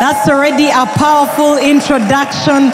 That's already a powerful introduction.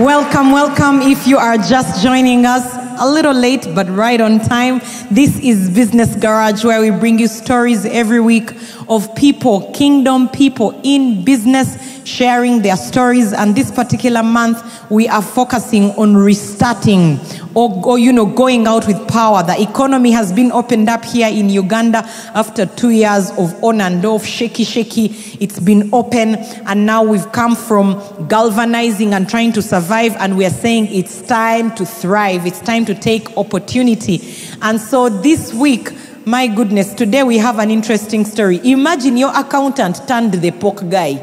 Welcome, welcome. If you are just joining us, a little late, but right on time. This is Business Garage, where we bring you stories every week of people, kingdom people in business, sharing their stories. And this particular month, we are focusing on restarting or, or, you know going out with power. The economy has been opened up here in uganda after two years of on and off shaky shaky. It's been open. And now we've come from galvanizing and trying to survive. And we are saying it's time to thrive. It's time to take opportunity. And so this week my goodness today we have an interesting story imagine your accountant turned the pork guy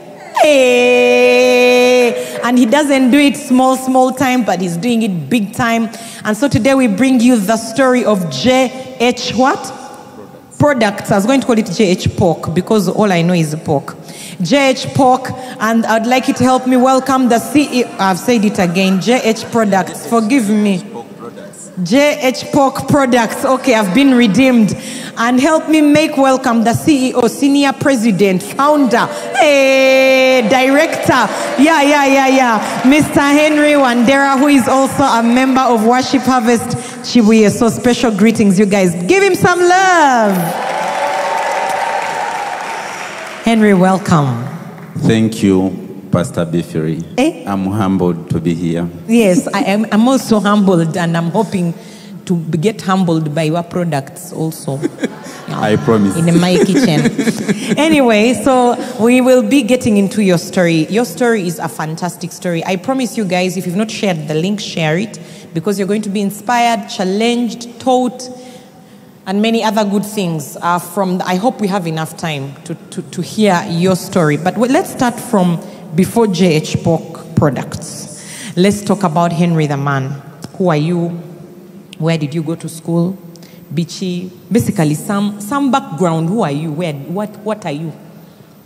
Hey! And he doesn't do it small, small time, but he's doing it big time. And so today we bring you the story of J.H. what? Products. I was going to call it J.H. Pork because all I know is pork. J.H. Pork, and I'd like you to help me welcome the CEO. I've said it again. J.H. Products. Forgive me. JH Pork Products. Okay, I've been redeemed. And help me make welcome the CEO, Senior President, Founder, hey, Director. Yeah, yeah, yeah, yeah. Mr. Henry Wandera, who is also a member of Worship Harvest Chibuye. So special greetings, you guys. Give him some love. Henry, welcome. Thank you, Pastor Bifiri. Eh? I'm humbled to be here. Yes, I am. I'm also humbled, and I'm hoping to get humbled by your products also. I promise. In my kitchen. anyway, so we will be getting into your story. Your story is a fantastic story. I promise you guys, if you've not shared the link, share it because you're going to be inspired, challenged, taught, and many other good things uh, from. I hope we have enough time to, to, to hear your story. But let's start from before JH Pork Products. Let's talk about Henry the man. Who are you? Where did you go to school? Bichi, basically some some background. Who are you? Where what what are you?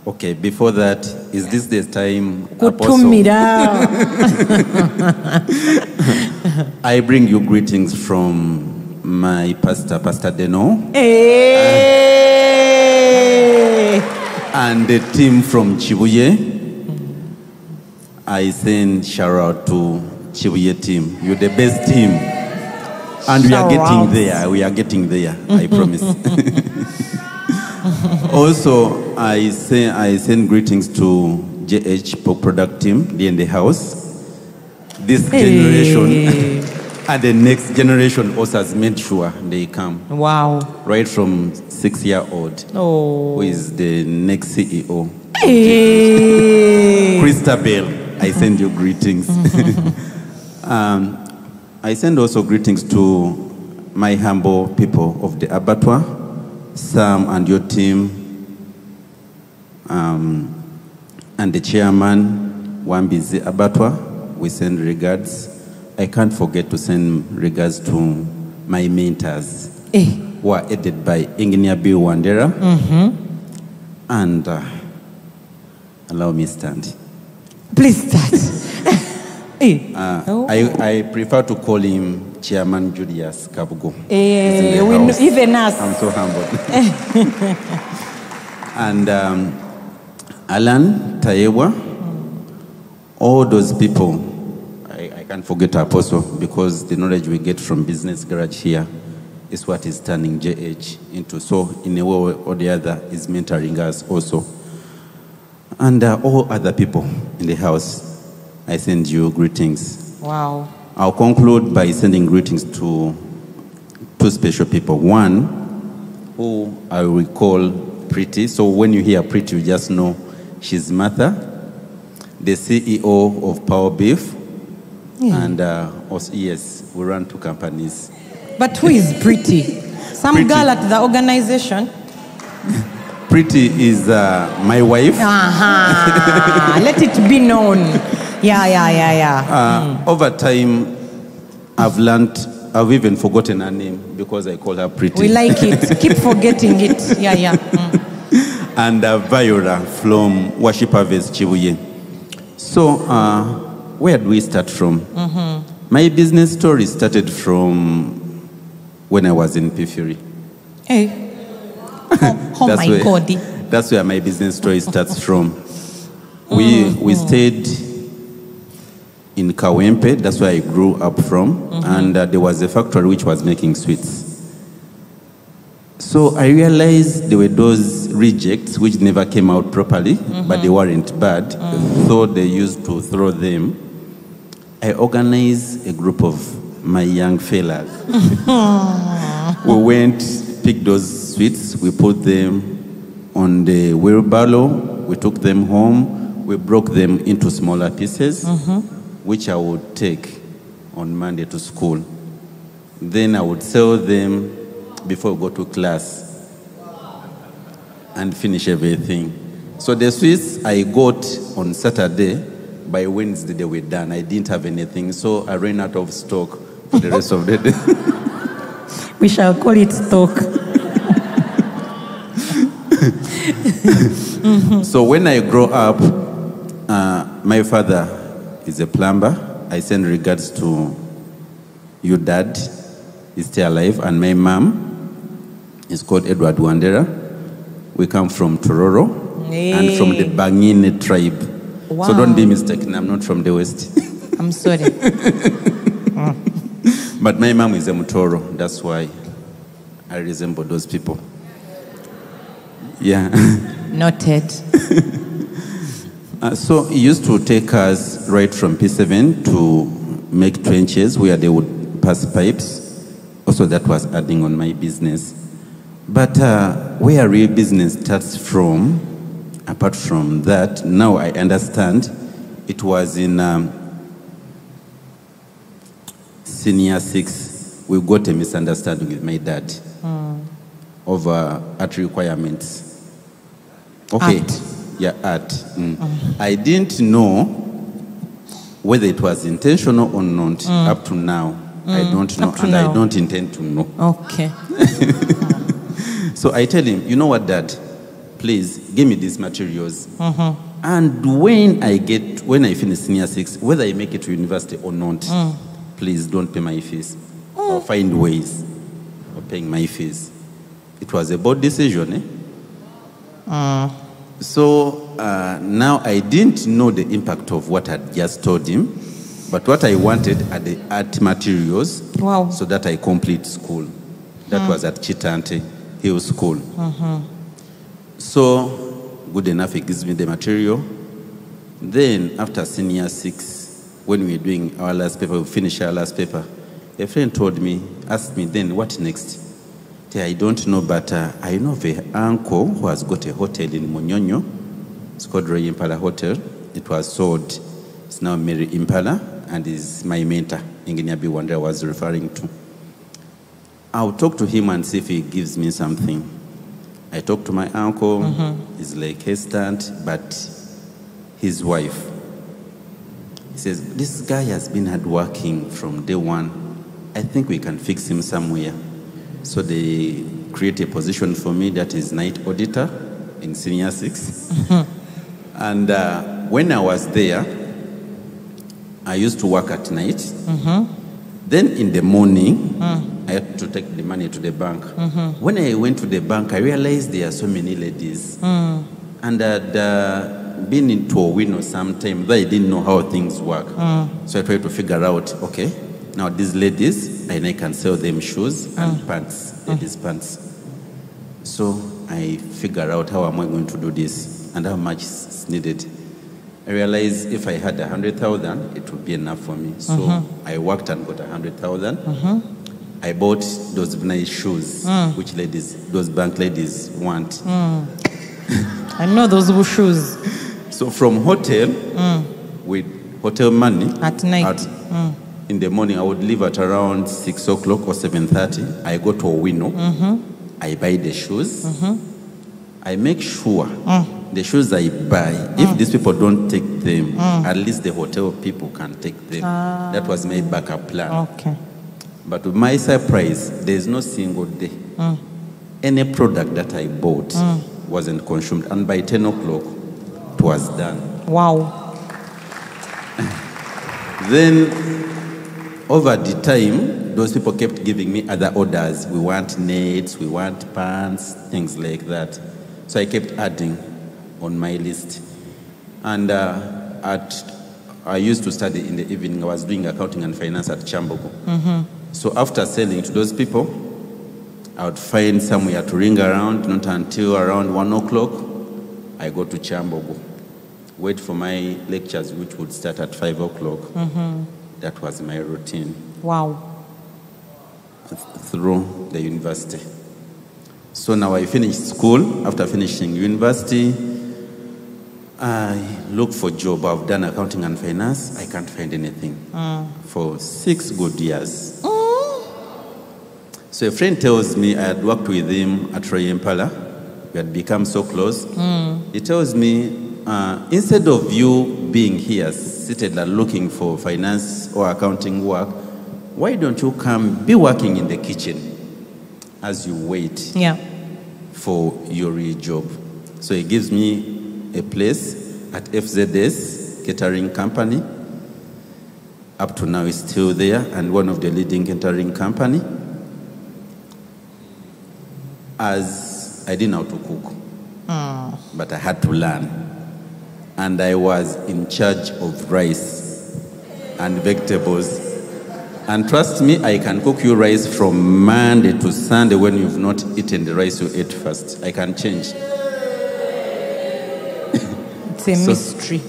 Okay, before that, is this the time? Apostle? Kutumira. I bring you greetings from my pastor, Pastor Deno, hey. and the team from Chibuye. I send shout out to Chibuye team. You're the best team. And we are getting there. We are getting there. I promise. also, I send I send greetings to JH Pork Product team, they in the house. This generation and the next generation also has made sure they come. Wow. Right from six year old, Oh. who is the next CEO. Hey. Christabel, I send you greetings. um, I send also greetings to my humble people of the abattoir, Sam and your team, um, and the chairman, Wambizzi Abattoir. We send regards. I can't forget to send regards to my mentors, Eh. who are headed by Engineer Bill Wandera. And uh, allow me stand. Please start. Eh. Uh, Oh. I, I prefer to call him Chairman Julius Kabugo. Eh, He's the we know- even us. I'm so humbled. and um, Alan Tayewa, all those people, I, I can't forget Apostle because the knowledge we get from Business Garage here is what is turning JH into. So, in a way or the other, is mentoring us also. And uh, all other people in the house, I send you greetings. Wow. I'll conclude by sending greetings to two special people. One, who I will call Pretty. So when you hear Pretty, you just know she's Martha, the CEO of Power Beef. And uh, also, yes, we run two companies. But who is pretty? Some Pretty. girl at the organization? Pretty is uh, my wife. Uh-huh. Let it be known. Yeah, yeah, yeah, yeah. Uh, Over time, I've learned, I've even forgotten her name because I call her Pretty. We like it. Keep forgetting it. Yeah, yeah. Mm. and uh, Viola from Worship Harvest Chibuye. So, uh, where do we start from? My business story started from when I was in Pifuri. Hey. Oh, oh my where, God. That's where my business story starts from. We, we stayed in Kawempe, that's where I grew up from, and uh, there was a factory which was making sweets. So I realized there were those rejects which never came out properly, but they weren't bad, so they used to throw them. I organized a group of my young fellas. we went, picked those sweets, we put them on the wheelbarrow, we took them home, we broke them into smaller pieces, mm-hmm. which I would take on Monday to school. Then I would sell them before we go to class and finish everything. So the sweets I got on Saturday, by Wednesday they were done. I didn't have anything, so I ran out of stock for the rest of the day. We shall call it stock. So when I grow up, uh, my father is a plumber. I send regards to your dad. He's still alive. And my mom is called Edward Wandera. We come from Tororo and from the Hey. Bangine tribe. So don't be mistaken, I'm not from the West. I'm sorry. but my mom is a Mutoro. That's why I resemble those people. Yeah. Noted. Uh, so he used to take us right from P7 to make trenches where they would pass pipes. Also, that was adding on my business. But uh, where real business starts from, apart from that, now I understand it was in um, senior six. We got a misunderstanding with my dad over art requirements. Okay. Art. Yeah, art. Mm. I didn't know whether it was intentional or not up to now. I don't know, and now. I don't intend to know. Okay. So I tell him, you know what, Dad? Please give me these materials. And when I get, when I finish senior six, whether I make it to university or not, please don't pay my fees or find ways of paying my fees. It was a bold decision, eh? So uh, now I didn't know the impact of what I just told him, but what I wanted are the art materials Wow. so that I complete school. That was at Kitante Hill School. So, good enough, he gives me the material. Then, after senior six, when we were doing our last paper, we finished our last paper, a friend told me, asked me, then what next? I don't know, but uh, I know of a uncle who has got a hotel in Munyonyo. It's called Roy Impala Hotel. It was sold. It's now Mary Impala and is my mentor, Engineer B. Wandera was referring to. I'll talk to him and see if he gives me something. I talked to my uncle. He's like hesitant, but his wife. He says, This guy has been hardworking from day one. I think we can fix him somewhere. So they create a position for me that is night auditor in senior 6 mm-hmm. And uh, when I was there, I used to work at night. Mm-hmm. Then in the morning, mm. I had to take the money to the bank. Mm-hmm. When I went to the bank, I realized there are so many ladies. Mm. And I'd uh, been into a window sometime, though I didn't know how things work. Mm. So I tried to figure out, okay, now these ladies, and I can sell them shoes and mm. pants, mm. ladies' pants. So I figure out how am I going to do this and how much is needed. I realized if I had a hundred thousand, it would be enough for me. So mm-hmm. I worked and got a hundred mm-hmm. I bought those nice shoes, which ladies, those bank ladies want. I know those shoes. So from hotel, mm. with hotel money At night. at- mm. in the morning, I would leave at around six o'clock or seven thirty. I go to a window. Mm-hmm. I buy the shoes. Mm-hmm. I make sure mm. the shoes I buy, if these people don't take them, at least the hotel people can take them. Ah. That was my backup plan. Okay. But to my surprise, there is no single day. Any product that I bought wasn't consumed. And by 10 o'clock, was done. Wow. Then, over the time, those people kept giving me other orders. We want nets, we want pants, things like that. So I kept adding on my list. And uh, at, I used to study in the evening. I was doing accounting and finance at Kyambogo. So after selling to those people, I would find somewhere to ring around, not until around one o'clock, I go to Kyambogo. Wait for my lectures, which would start at five o'clock. Mm-hmm. That was my routine Wow. through the university. So now I finished school. After finishing university, I look for job. I've done accounting and finance. I can't find anything mm. for six good years. Mm. So a friend tells me I had worked with him at Roy Impala. We had become so close. Mm. He tells me, uh, instead of you being here, seated and looking for finance or accounting work, why don't you come be working in the kitchen as you wait Yeah. for your real job? So he gives me a place at FZS Catering Company. Up to now, it's still there, and one of the leading catering company. As I didn't know how to cook, but I had to learn, and I was in charge of rice and vegetables. And trust me, I can cook you rice from Monday to Sunday when you've not eaten the rice you ate first. I can change. It's a So- mystery.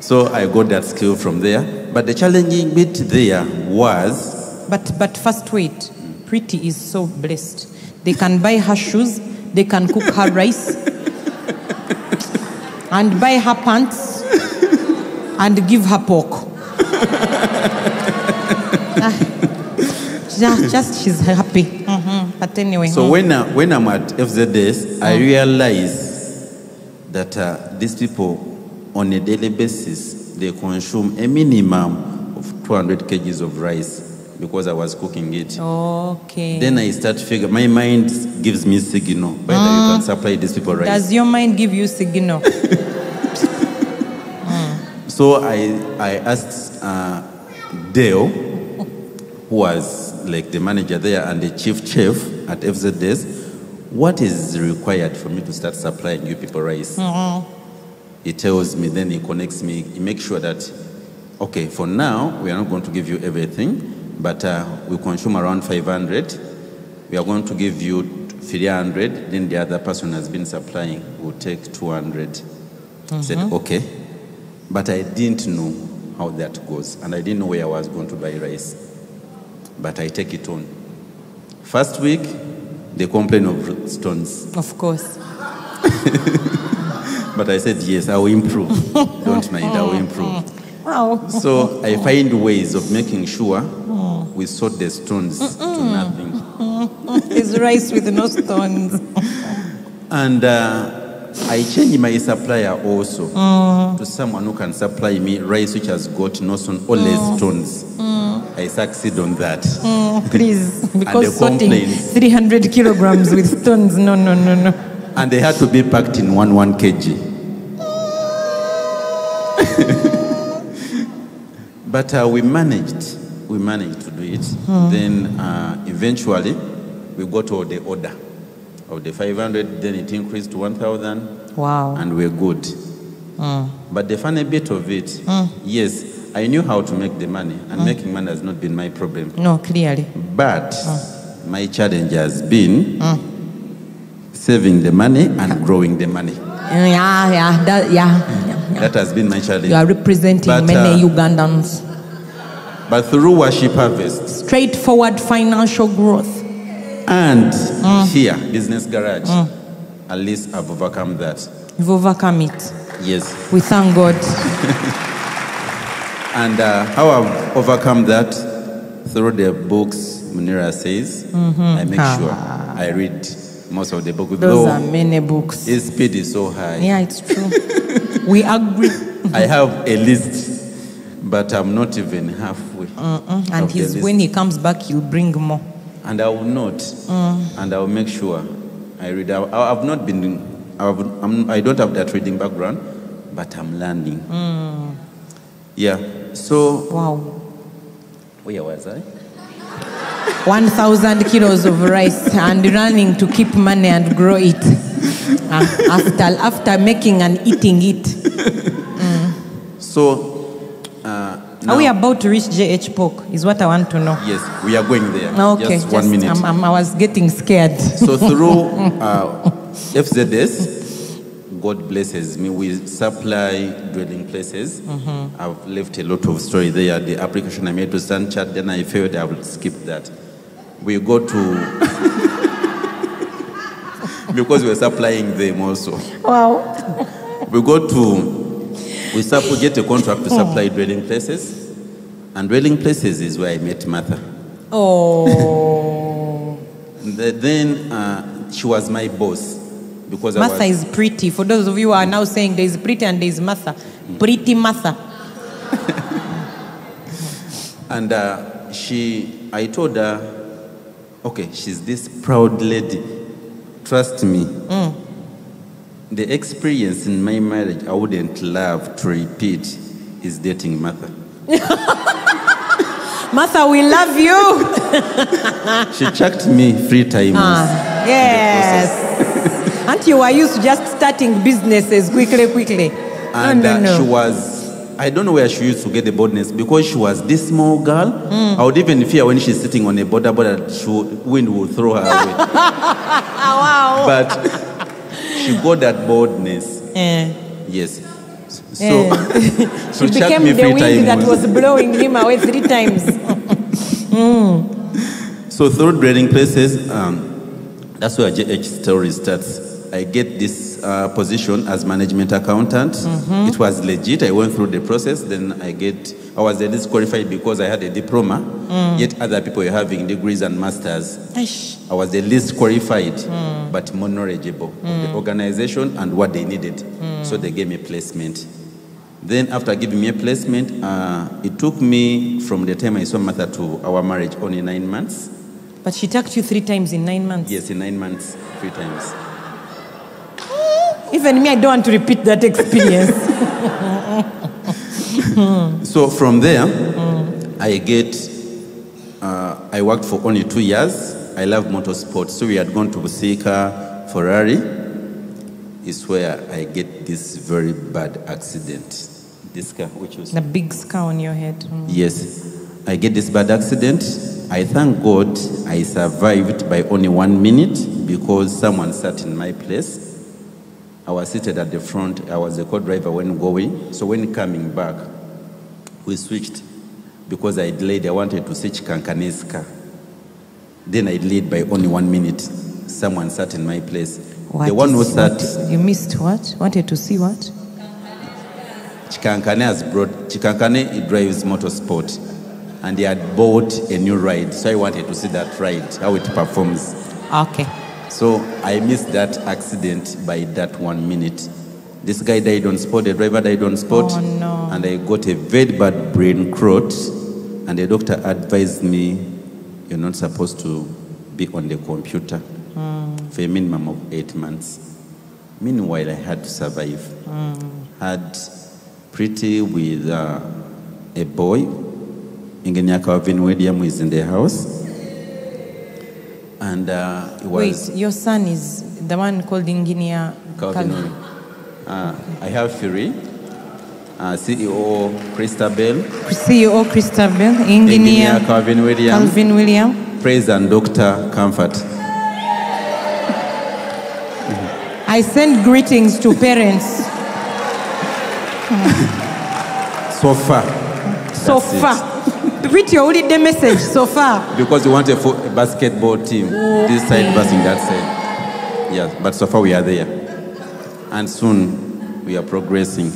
So I got that skill from there. But the challenging bit there was But but first wait. Pretty is so blessed. They can buy her shoes, they can cook her rice, and buy her pants, and give her pork. Ah, just, just she's happy. Mhm. But anyway, so mm. when, I, when I'm at FZS, I realize that uh, these people on a daily basis they consume a minimum of 200 kgs of rice because I was cooking it. okay. Then I start figure. My mind gives me signal whether you can uh-huh. supply these people rice. Does your mind give you signal? Hmm. So I, I asked uh, Dale, who was like the manager there and the chief chef at FZS, what is required for me to start supplying you people rice? Uh-huh. He tells me, then he connects me, he makes sure that, okay, for now, we are not going to give you everything, but uh, we consume around 500. We are going to give you 300, then the other person has been supplying will take 200. I said, okay. But I didn't know how that goes, and I didn't know where I was going to buy rice. But I take it on. First week, they complain of stones. of course. But I said, yes, I will improve. Don't mind, I will improve. Wow. So I find ways of making sure we sort the stones to nothing. It's rice with no stones. And uh, I change my supplier also mm. to someone who can supply me rice which has got no stone or less mm. stones. Mm. I succeed on that. Please, because sorting 300 kilograms with stones, no, no, no, no. And they had to be packed in one one kg. but uh, we managed. We managed to do it. Then uh, eventually, we got all the order of the 500. Then it increased to 1,000, Wow. and we're good. But the funny bit of it, yes, I knew how to make the money, and making money has not been my problem. No, clearly. But my challenge has been saving the money and growing the money. Yeah, yeah, that, yeah. yeah, yeah. That has been my challenge. You are representing But, many uh, Ugandans. But through Worship Harvest Straightforward financial growth. and mm. here, Business Garage, mm. at least I've overcome that. You've overcome it. Yes. We thank God. And uh, how I've overcome that through the books Munira says, mm-hmm. I make ah. sure I read most of the books. Those though are many books. his speed is so high. Yeah, it's true. we agree. I have a list, but I'm not even halfway. Mm, And of he's, when he comes back, he'll bring more. And I will not, Mm. and I will make sure I read. I, I've not been, I've, I'm, I don't have that reading background, but I'm learning. Mm. Yeah. So Wow. where was I? 1,000 kilos of rice and running to keep money and grow it. Uh, after, after making and eating it. So uh, Are we about to reach JH Pork? Is what I want to know. Yes, we are going there. Okay, Just one minute. I'm- I'm- I was getting scared. So through uh, FZS, God blesses me. We supply dwelling places. Mm-hmm. I've left a lot of story there. The application I made to Stanchart, then I failed. I will skip that. We go to because we're supplying them also. Wow. We go to we, get a contract to supply dwelling places, and dwelling places is where I met Martha. Oh. The- then uh, she was my boss because I Martha was, is pretty. For those of you who are now saying there is pretty and there is Martha. Pretty Martha. and uh, she I told her, okay, she's this proud lady. Trust me. The experience in my marriage I wouldn't love to repeat is dating Martha. Martha, we love you. She checked me three times. Ah, yes. Aren't you are used to just starting businesses quickly, quickly? And no, uh, no, she was, I don't know where she used to get the boldness because she was this small girl. Hmm. I would even fear when she's sitting on a border border, she would, wind will throw her away. Wow. but she got that boldness. Eh. Yes. So, Eh. so she became me the wind that was blowing him away three times. So through dwelling places, um, that's where JH story starts. I get this uh, position as management accountant. Mm-hmm. It was legit. I went through the process. Then I get. I was the least qualified because I had a diploma. Mm. Yet other people were having degrees and masters. Aish. I was the least qualified, Mm. but more knowledgeable of the organization and what they needed. Mm. So they gave me a placement. Then after giving me a placement, uh, it took me from the time I saw Martha to our marriage only nine months. But she tucked you three times in nine months. Yes, in nine months, three times. Even me, I don't want to repeat that experience. So from there, I get, uh, I worked for only two years. I love motorsport. So we had gone to Busika, Ferrari. Is where I get this very bad accident. This car, which was the big scar on your head. Mm. Yes. I get this bad accident. I thank God I survived by only one minute because someone sat in my place. I was seated at the front. I was the co-driver when going. So when coming back, we switched because I delayed. I wanted to switch Kankane's car. Then I delayed by only one minute. Someone sat in my place. What the one who sat, what- You missed what? Wanted to see what? Chikankane has brought, Chikankane he drives motorsport and he had bought a new ride. So I wanted to see that ride, how it performs. Okay. So I missed that accident by that one minute. This guy died on spot, the driver died on spot. Oh, no. And I got a very bad brain clot. And the doctor advised me, you're not supposed to be on the computer for a minimum of eight months. Meanwhile, I had to survive. Had pretty with uh, a boy. Engineer Calvin William is in the house. And uh, it was Wait, your son is the one called Engineer Calvin Cal- William. Uh, I have Fury, uh, CEO Christabel, CEO Christabel, Engineer Engineer Calvin William, Calvin William. Praise and Dr. Comfort. I send greetings to parents So far. so far. Read your holiday message so far. Because we want a, fo- a basketball team, this side versus that side. Yes, but so far we are there. And soon we are progressing.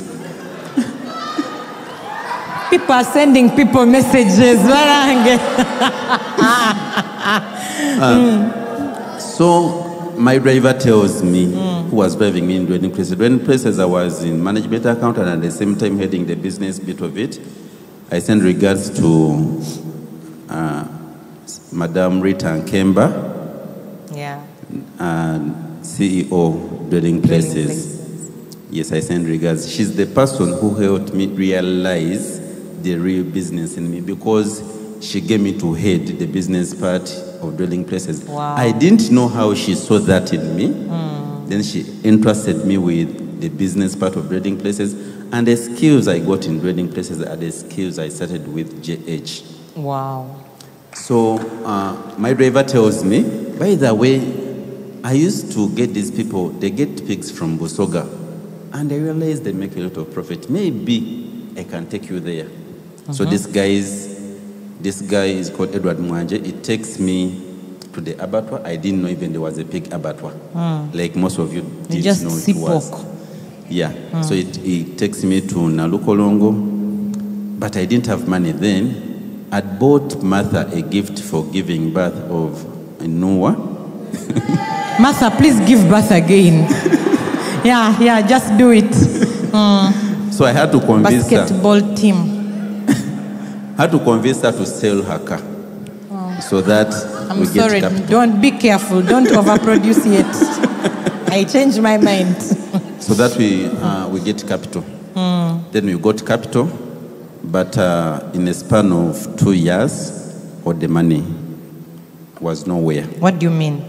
People are sending people messages. Warange. Uh, so my driver tells me, mm. who was driving me in Dwelling Places, Dwelling Places, I was in management account and at the same time heading the business bit of it. I send regards to uh, Madam Rita Nkemba, Yeah. and CEO Dwelling Places. Yes, I send regards. She's the person who helped me realize the real business in me because she gave me to head the business part of Dwelling Places. Wow. I didn't know how she saw that in me. Then she entrusted me with the business part of Dwelling Places. And the skills I got in Dwelling Places are the skills I started with JH. Wow. So uh, my driver tells me, by the way, I used to get these people, they get pigs from Busoga, and I realize they make a lot of profit. Maybe I can take you there. So this guy is, this guy is called Edward Mwanje. It takes me to the abattoir. I didn't know even there was a pig abattoir, like most of you did just know it was. pork. Yeah. So it, it takes me to Nalukolongo, but I didn't have money then. I bought Martha a gift for giving birth of Noah. Martha, please give birth again. yeah, yeah, just do it. So I had to convince her. Basketball team. had to convince her to sell her car, so that I'm sorry. Don't be careful. Don't overproduce yet. I changed my mind. So that we uh, we get capital. Then we got capital, but uh, in a span of two years, all the money was nowhere. What do you mean?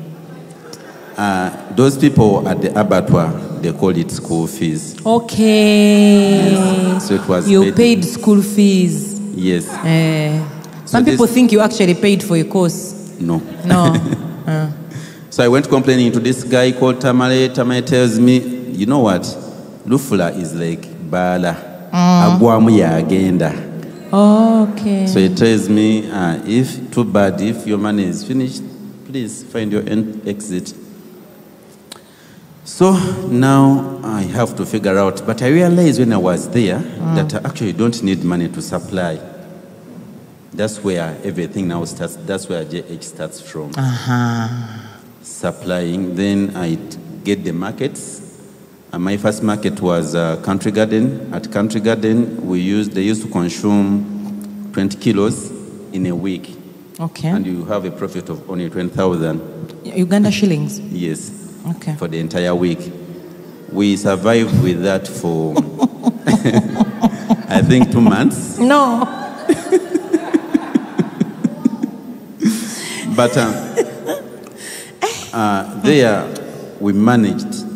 Uh, those people at the abattoir, they call it school fees. Okay. So it was You paid- paid school fees. Yes. Eh, some people think you actually paid for a course. No. No. Uh, So I went complaining to this guy called Tamale. Tamale tells me, you know what? Lufula is like bala. Mm. Agwamu yagenda. okay. So he tells me, uh, if too bad, if your money is finished, please find your exit. So now I have to figure out. But I realized when I was there mm. that I actually don't need money to supply. That's where everything now starts. That's where JH starts from. Uh-huh. Supplying. Then I get the markets. And my first market was uh, Country Garden. At Country Garden, we used they used to consume 20 kilos in a week, okay. and you have a profit of only 20,000. Uganda shillings. Yes, Okay. for the entire week. We survived with that for, I think, two months. No. But um, uh, there, we managed.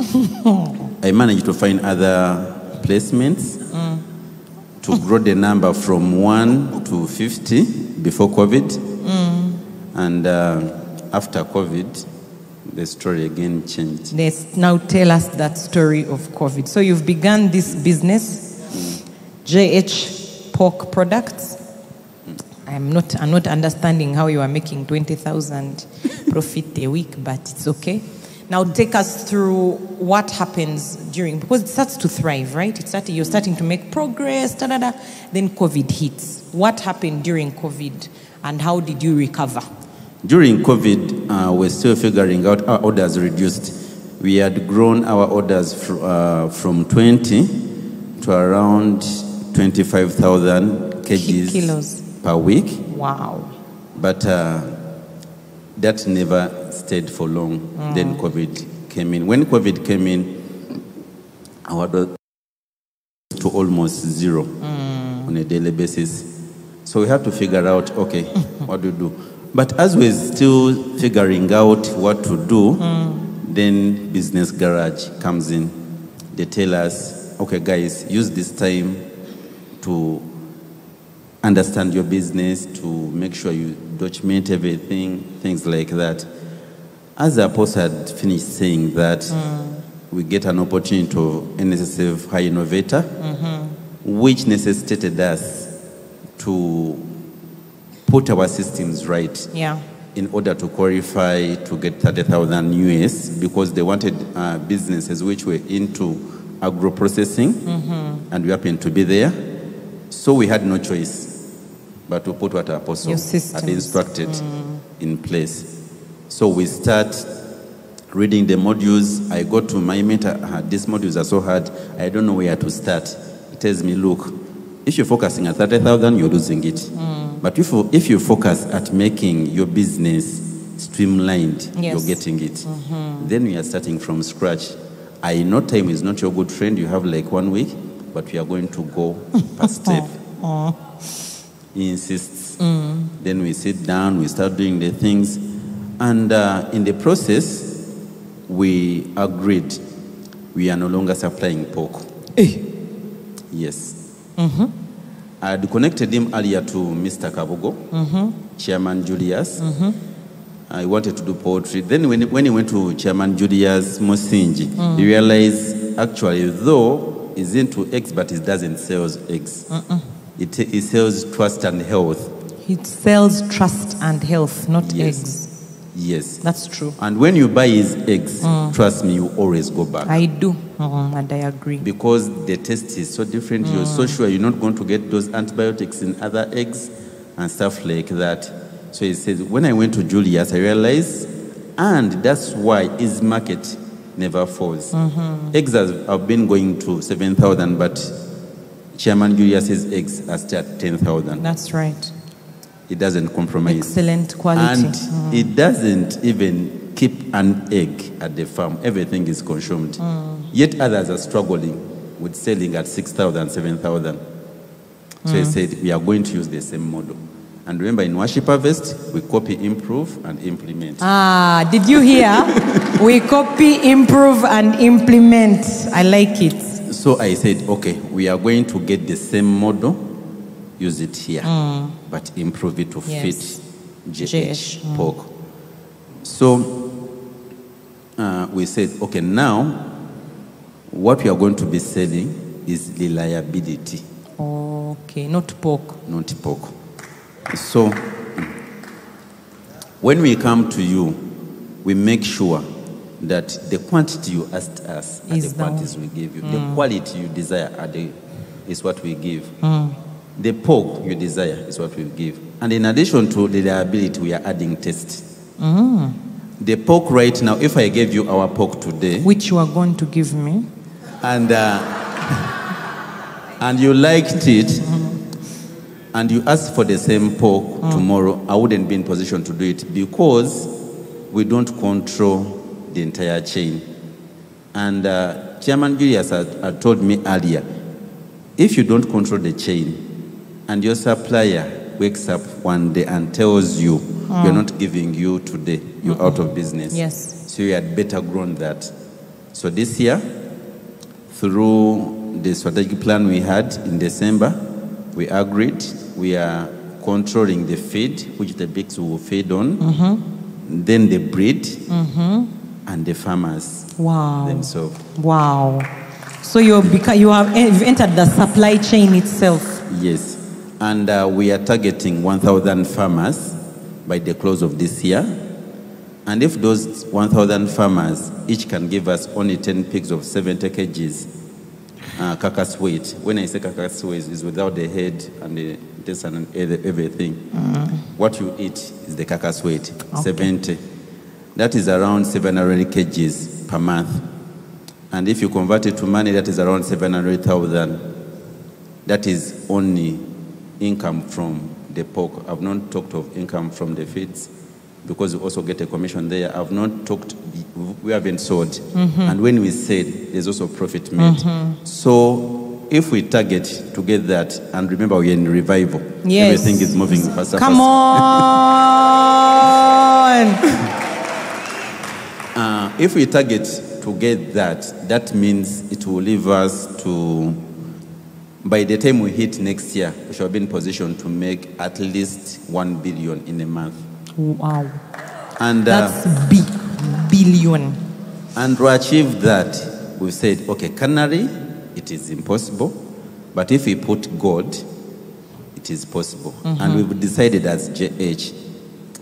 I managed to find other placements to grow the number from one to 50 before COVID. And uh, after COVID, the story again changed. Let's now tell us that story of COVID. So you've begun this business, JH Pork Products. I'm not, I'm not understanding how you are making 20,000 profit a week, but it's okay. Now take us through what happens during, because it starts to thrive, right? It started, you're starting to make progress, da, da, da. then COVID hits. What happened during COVID and how did you recover? During COVID, uh, we're still figuring out our orders reduced. We had grown our orders fr- uh, from 20 to around 25,000 kgs kilos. per week, Wow. but uh, that never stayed for long. Then COVID came in. When COVID came in, our to almost zero on a daily basis. So we had to figure out, okay, what do we do? But as we're still figuring out what to do, then Business Garage comes in. They tell us, okay, guys, use this time to understand your business, to make sure you document everything, things like that. As the apostle had finished saying that, we get an opportunity to NSSF Hi-Innovator, which necessitated us to put our systems right Yeah. in order to qualify to get 30,000 US because they wanted uh, businesses which were into agro processing and we happened to be there. So we had no choice but to put what our apostle had instructed in place. So we start reading the modules. I go to my mentor, "Ah, these modules are so hard, I don't know where to start. He tells me, look, if you're focusing at 30,000, you're losing it. Mm. But if you, if you focus at making your business streamlined, Yes. Mm-hmm. you're getting it. Then we are starting from scratch. I know time is not your good friend. You have like one week, but we are going to go per step. He insists. Then we sit down, we start doing the things. And uh, in the process, we agreed we are no longer supplying pork. Yes. Mm-hmm. I had connected him earlier to Mr. Kabugo, mm-hmm. Chairman Julius. Mm-hmm. I wanted to do poetry. Then when, when he went to Chairman Julius Mosinji, he mm. realized actually, though he's into eggs, but he doesn't sell eggs. It, he sells trust and health. It sells trust and health, not Yes. eggs. Yes. That's true. And when you buy his eggs, mm. trust me, you always go back. I do, Mhm, and I agree. because the taste is so different. You're so mm. sure you're not going to get those antibiotics in other eggs and stuff like that. So he says, when I went to Julius, I realized, and that's why his market never falls. Mm-hmm. Eggs have, have been going to 7,000, but Chairman Julius's eggs are still at 10,000. That's right. It doesn't compromise. Excellent quality. And mm. it doesn't even keep an egg at the farm. Everything is consumed. Mm. Yet others are struggling with selling at 6,000, 7,000. So he mm. said, we are going to use the same model. And remember, in Worship Harvest, we copy, improve, and implement. Ah, did you hear? we copy, improve, and implement. I like it. So I said, okay, we are going to get the same model, use it here, but improve it to Mm. Yes. fit JH, JH, mm. pork. So uh, we said, okay, now what we are going to be selling is reliability, Okay, not pork. not pork. So when we come to you, we make sure that the quantity you asked us are Is the quantities we give you. The quality you desire are the, is what we give. The pork you desire is what we give. And in addition to the reliability, we are adding taste. The pork right now, if I gave you our pork today, Which you are going to give me. and uh, and you liked it, and you asked for the same pork tomorrow, I wouldn't be in position to do it because we don't control the entire chain. And uh, Chairman Julius had, had told me earlier, if you don't control the chain, and your supplier wakes up one day and tells you, we're hmm. not giving you today, you're out of business. Yes. So you had better grown that. So this year, through the strategic plan we had in December, we agreed we are controlling the feed, which the pigs will feed on, mm-hmm. then the breed, mm-hmm. and the farmers Wow. themselves. Wow. So you're beca- have you've entered the supply chain itself. Yes. And uh, we are targeting 1,000 farmers by the close of this year. And if those 1,000 farmers each can give us only 10 pigs of 70 kgs uh, carcass weight, when I say carcass weight, is without the head and the this and every- everything. What you eat is the carcass weight, 70. That is around 700 kgs per month. And if you convert it to money, that is around 700,000. That is only income from the pork. I've not talked of income from the feeds because we also get a commission there. I've not talked, we haven't sold. And when we said, there's also profit made. So if we target to get that, and remember we're in revival, Yes. everything is moving faster. Come faster. on. Uh, if we target to get that, that means it will leave us to, by the time we hit next year, we shall be in position to make at least 1 billion in a month. Wow. And, uh, That's B billion. and to achieve that, we said, okay, canary, it is impossible, but if we put God, it is possible. And we've decided as JH,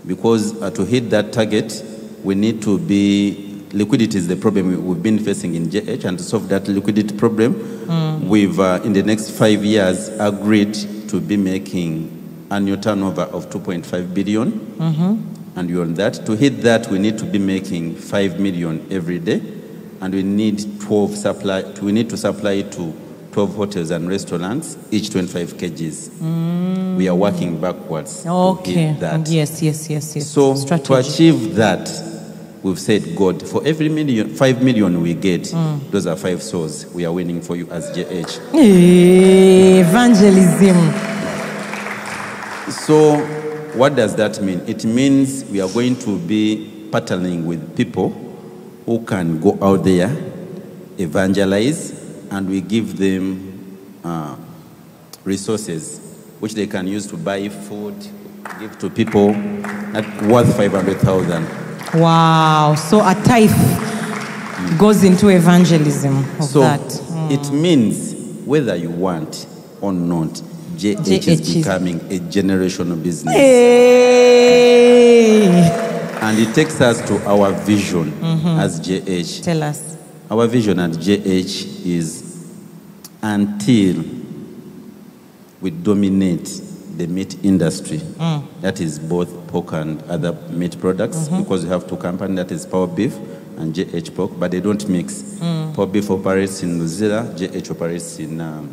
because uh, to hit that target, we need to be, liquidity is the problem we- we've been facing in JH, and to solve that liquidity problem, mm. we've, uh, in the next five years, agreed to be making annual turnover of 2.5 billion mm-hmm. And we're on that. To hit that, we need to be making 5 million every day. And we need 12 supply, we need to supply to 12 hotels and restaurants, each 25 kgs. Mm. We are working backwards to Okay. that. Yes, yes, yes, yes. So Strategy. to achieve that, we've said, God, for every million, five million we get, Mm. those are five souls. We are winning for you as JH. Evangelism. So what does that mean? It means we are going to be partnering with people who can go out there, evangelize, and we give them uh, resources which they can use to buy food, give to people at worth 500,000. Wow. So a tithe goes into evangelism of So that. it means whether you want or not, JH, JH is is- becoming a generational business. Hey. And it takes us to our vision Mm-hmm. as JH. Tell us. Our vision at JH is until we dominate the meat industry, Mm. that is both pork and other meat products, Mm-hmm. because we have two companies, that is Power Beef and JH Pork, but they don't mix. Mm. Power Beef operates in Luzira, JH operates in um,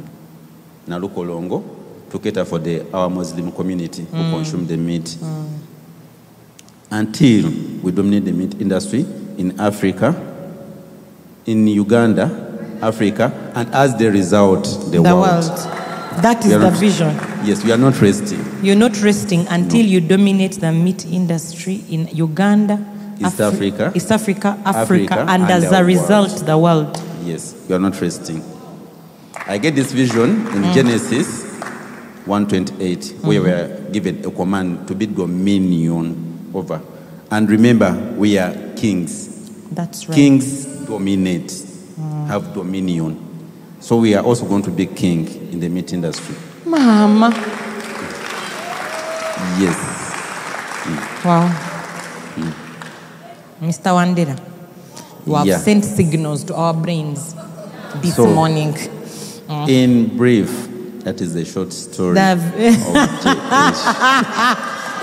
Nalukolongo to cater for the, our Muslim community who Mm. consume the meat until we dominate the meat industry in Africa, in Uganda, Africa, and as the result, the, The world. world. That is the not- vision. Yes, we are not resting. You're not resting until you dominate the meat industry in Uganda, East Afri- Africa, East Africa, Africa, Africa, and, and as a world. result, the world. Yes, we are not resting. I get this vision in mm. Genesis 128, where we mm-hmm. are given a command to be dominion over. And remember, we are kings. That's right. Kings dominate, mm. have dominion. So we are also going to be king in the meat industry. Mama. Yes. Wow. Mr. Wandera, you have Yeah. sent signals to our brains this So- morning. Mm. In brief, that is the short story The-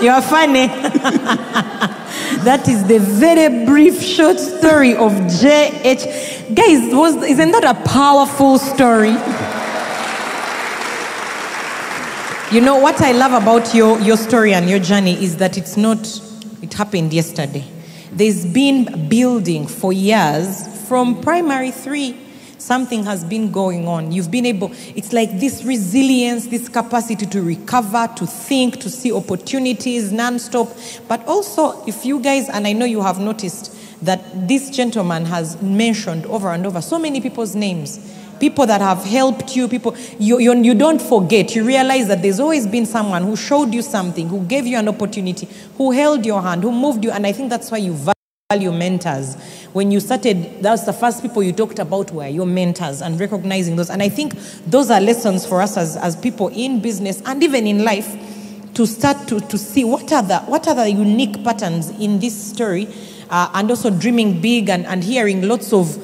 You are funny. that is the very brief short story of JH. Guys, was, isn't that a powerful story? You know, what I love about your, your story and your journey is that it's not, it happened yesterday. There's been building for years from primary three. Something has been going on. You've been able, it's like this resilience, this capacity to recover, to think, to see opportunities nonstop. But also, if you guys, and I know you have noticed that this gentleman has mentioned over and over so many people's names people that have helped you, people you, you, you don't forget. You realize that there's always been someone who showed you something, who gave you an opportunity, who held your hand, who moved you. And I think that's why you value mentors. When you started, that's the first people you talked about were your mentors and recognizing those. And I think those are lessons for us as, as people in business and even in life to start to, to see what are the what are the unique patterns in this story uh, and also dreaming big and, and hearing lots of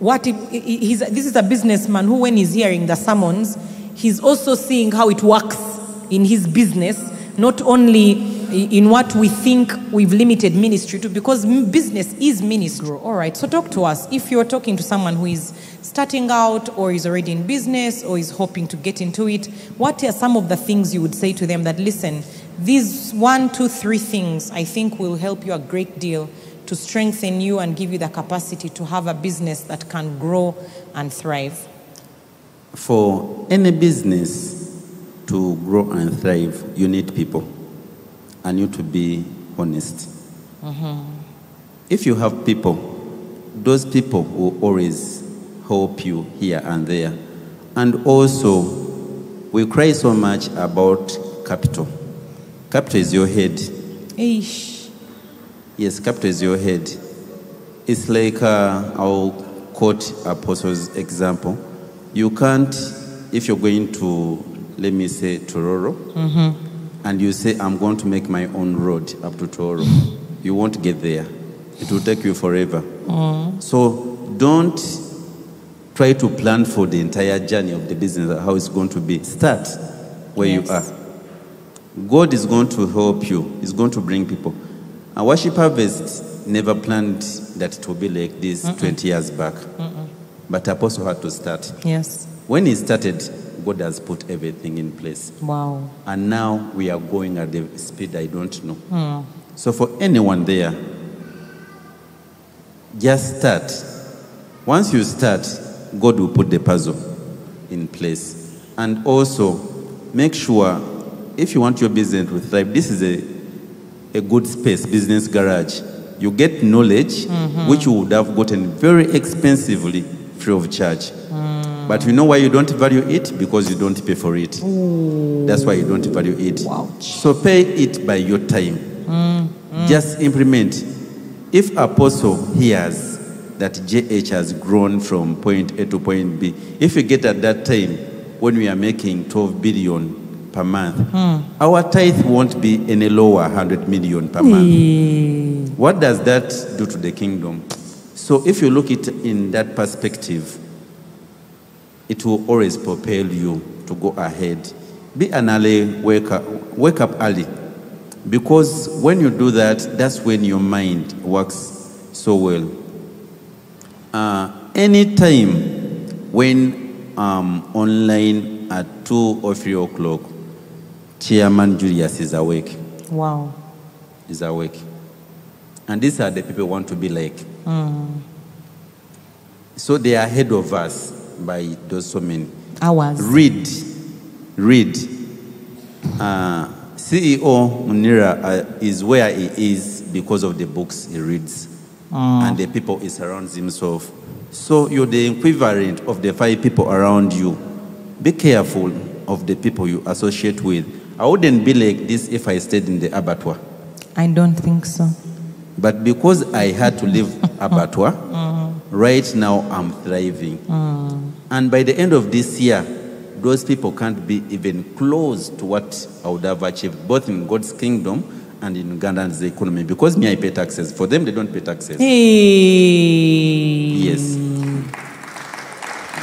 what he- he's, this is a businessman who when he's hearing the sermons he's also seeing how it works in his business not only in what we think we've limited ministry to because business is ministry. All right so talk to us. If you're talking to someone who is starting out or is already in business or is hoping to get into it what are some of the things you would say to them that listen these one two three things i think will help you a great deal to strengthen you and give you the capacity to have a business that can grow and thrive. For any business to grow and thrive, you need people and you to be honest. If you have people, those people will always help you here and there. And also, we cry so much about capital. Capital is your head. Eish. Yes, capital is your head. It's like uh, I'll quote Apostle's example. You can't, if you're going to, let me say, Tororo, and you say, I'm going to make my own road up to Tororo, you won't get there. It will take you forever. Mm. So don't try to plan for the entire journey of the business, how it's going to be. Start where Yes. you are. God is going to help you, He's going to bring people. A worship harvest never planned that it will be like this 20 years back. But Apostle had to start. Yes. When he started, God has put everything in place. Wow. And now we are going at the speed I don't know. Hmm. So for anyone there, just start. Once you start, God will put the puzzle in place. And also, make sure if you want your business to thrive, this is a, a good space, business garage. You get knowledge, mm-hmm. which you would have gotten very expensively free of charge. Mm. But you know why you don't value it? Because you don't pay for it. That's why you don't value it. Ouch. So pay it by your time. Just implement. If apostle hears that JH has grown from point A to point B, if you get at that time when we are making 12 billion per month, our tithe won't be any lower 100 million per month. What does that do to the kingdom? So if you look it in that perspective, it will always propel you to go ahead. Be an early waker, wake up early. Because when you do that, that's when your mind works so well. Uh, anytime when um, online at 2 or 3 o'clock, Chairman Julius is awake. Wow. Is awake. And these are the people want to be like. So they are ahead of us by those so many. Hours. Read, read. Uh, CEO Munira uh, is where he is because of the books he reads and the people he surrounds himself. So you're the equivalent of the five people around you. Be careful of the people you associate with. I wouldn't be like this if I stayed in the abattoir. I don't think so. But because I had to leave abattoir, right now I'm thriving. Mm. And by the end of this year, those people can't be even close to what I would have achieved, both in God's kingdom and in Uganda's economy. Because me, I pay taxes. For them, they don't pay taxes. Hey. Yes.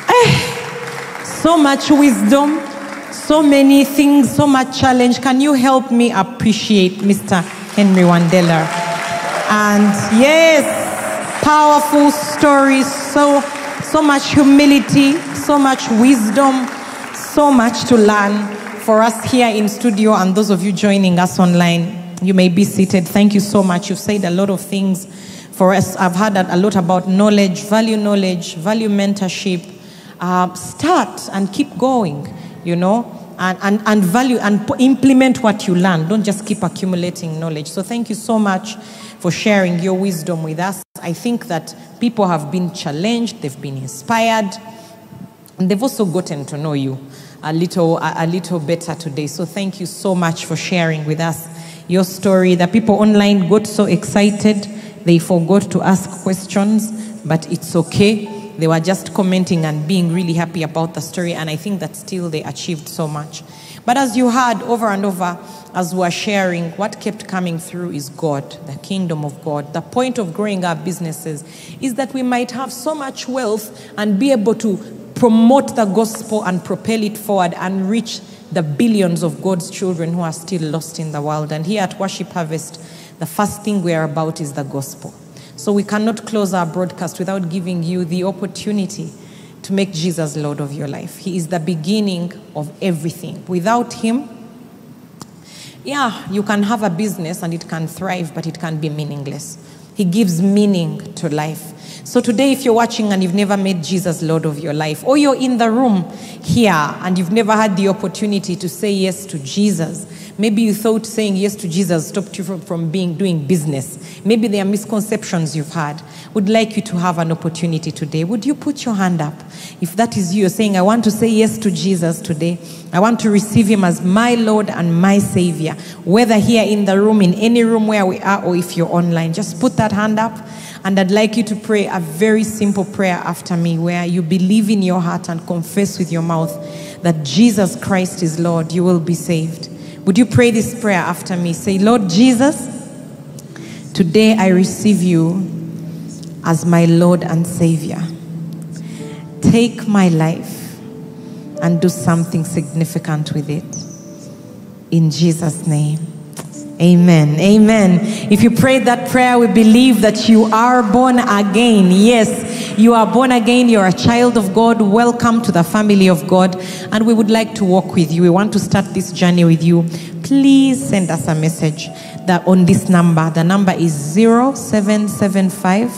Eh. So much wisdom, so many things, so much challenge. Can you help me appreciate Mr. Henry Wandera? And yes, powerful stories, so so much humility, so much wisdom, so much to learn for us here in studio and those of you joining us online. You may be seated. Thank you so much. You've said a lot of things for us. I've heard a lot about knowledge, value knowledge, value mentorship. Uh, start and keep going, you know, and, and, and value and implement what you learn. Don't just keep accumulating knowledge. So, thank you so much for sharing your wisdom with us. I think that people have been challenged, they've been inspired, and they've also gotten to know you a little, a, a little better today. So, thank you so much for sharing with us your story. The people online got so excited, they forgot to ask questions, but it's okay. They were just commenting and being really happy about the story, and I think that still they achieved so much. But as you heard over and over, as we are sharing, what kept coming through is God, the kingdom of God. The point of growing our businesses is that we might have so much wealth and be able to promote the gospel and propel it forward and reach the billions of God's children who are still lost in the world. And here at Worship Harvest, the first thing we are about is the gospel. So we cannot close our broadcast without giving you the opportunity to make Jesus Lord of your life. He is the beginning of everything. Without Him, yeah, you can have a business and it can thrive, but it can be meaningless. He gives meaning to life. So today, if you're watching and you've never made Jesus Lord of your life, or you're in the room here and you've never had the opportunity to say yes to Jesus, maybe you thought saying yes to Jesus stopped you from, from being doing business. Maybe there are misconceptions you've had. Would like you to have an opportunity today. Would you put your hand up? If that is you, you're saying, I want to say yes to Jesus today. I want to receive him as my Lord and my Savior. Whether here in the room, in any room where we are, or if you're online, just put that hand up. And I'd like you to pray a very simple prayer after me where you believe in your heart and confess with your mouth that Jesus Christ is Lord. You will be saved. Would you pray this prayer after me? Say, Lord Jesus, today I receive you as my Lord and Savior. Take my life and do something significant with it. In Jesus' name, Amen. Amen. If you prayed that prayer, we believe that you are born again. Yes, you are born again. You're a child of God. Welcome to the family of God. And we would like to walk with you. We want to start this journey with you. Please send us a message that on this number. The number is 0775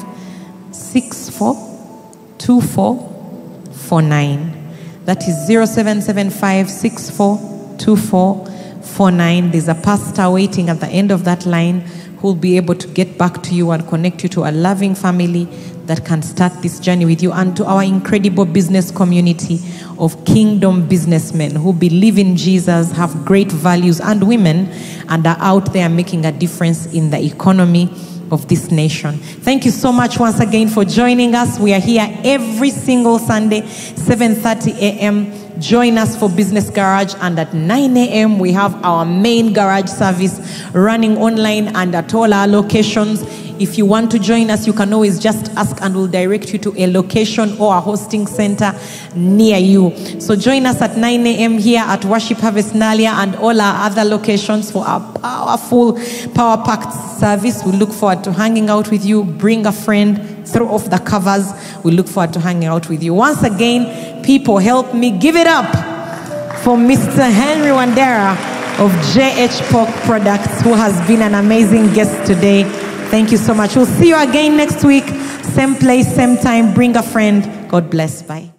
642449. That is 0775 642449. There's a pastor waiting at the end of that line who will be able to get back to you and connect you to a loving family that can start this journey with you and to our incredible business community of kingdom businessmen who believe in Jesus, have great values, and women, and are out there making a difference in the economy of this nation. Thank you so much once again for joining us. We are here every single Sunday, 7:30 a.m. Join us for Business Garage, and at 9 a.m. we have our main garage service running online and at all our locations. If you want to join us, you can always just ask and we'll direct you to a location or a hosting center near you. So join us at 9 a.m. here at Worship Harvest Naalya and all our other locations for our powerful, power packed service. We look forward to hanging out with you. Bring a friend, throw off the covers. We look forward to hanging out with you. Once again, people, help me give it up for Mr. Henry Wandera of JH Pork Products, who has been an amazing guest today. Thank you so much. We'll see you again next week. Same place, same time. Bring a friend. God bless. Bye.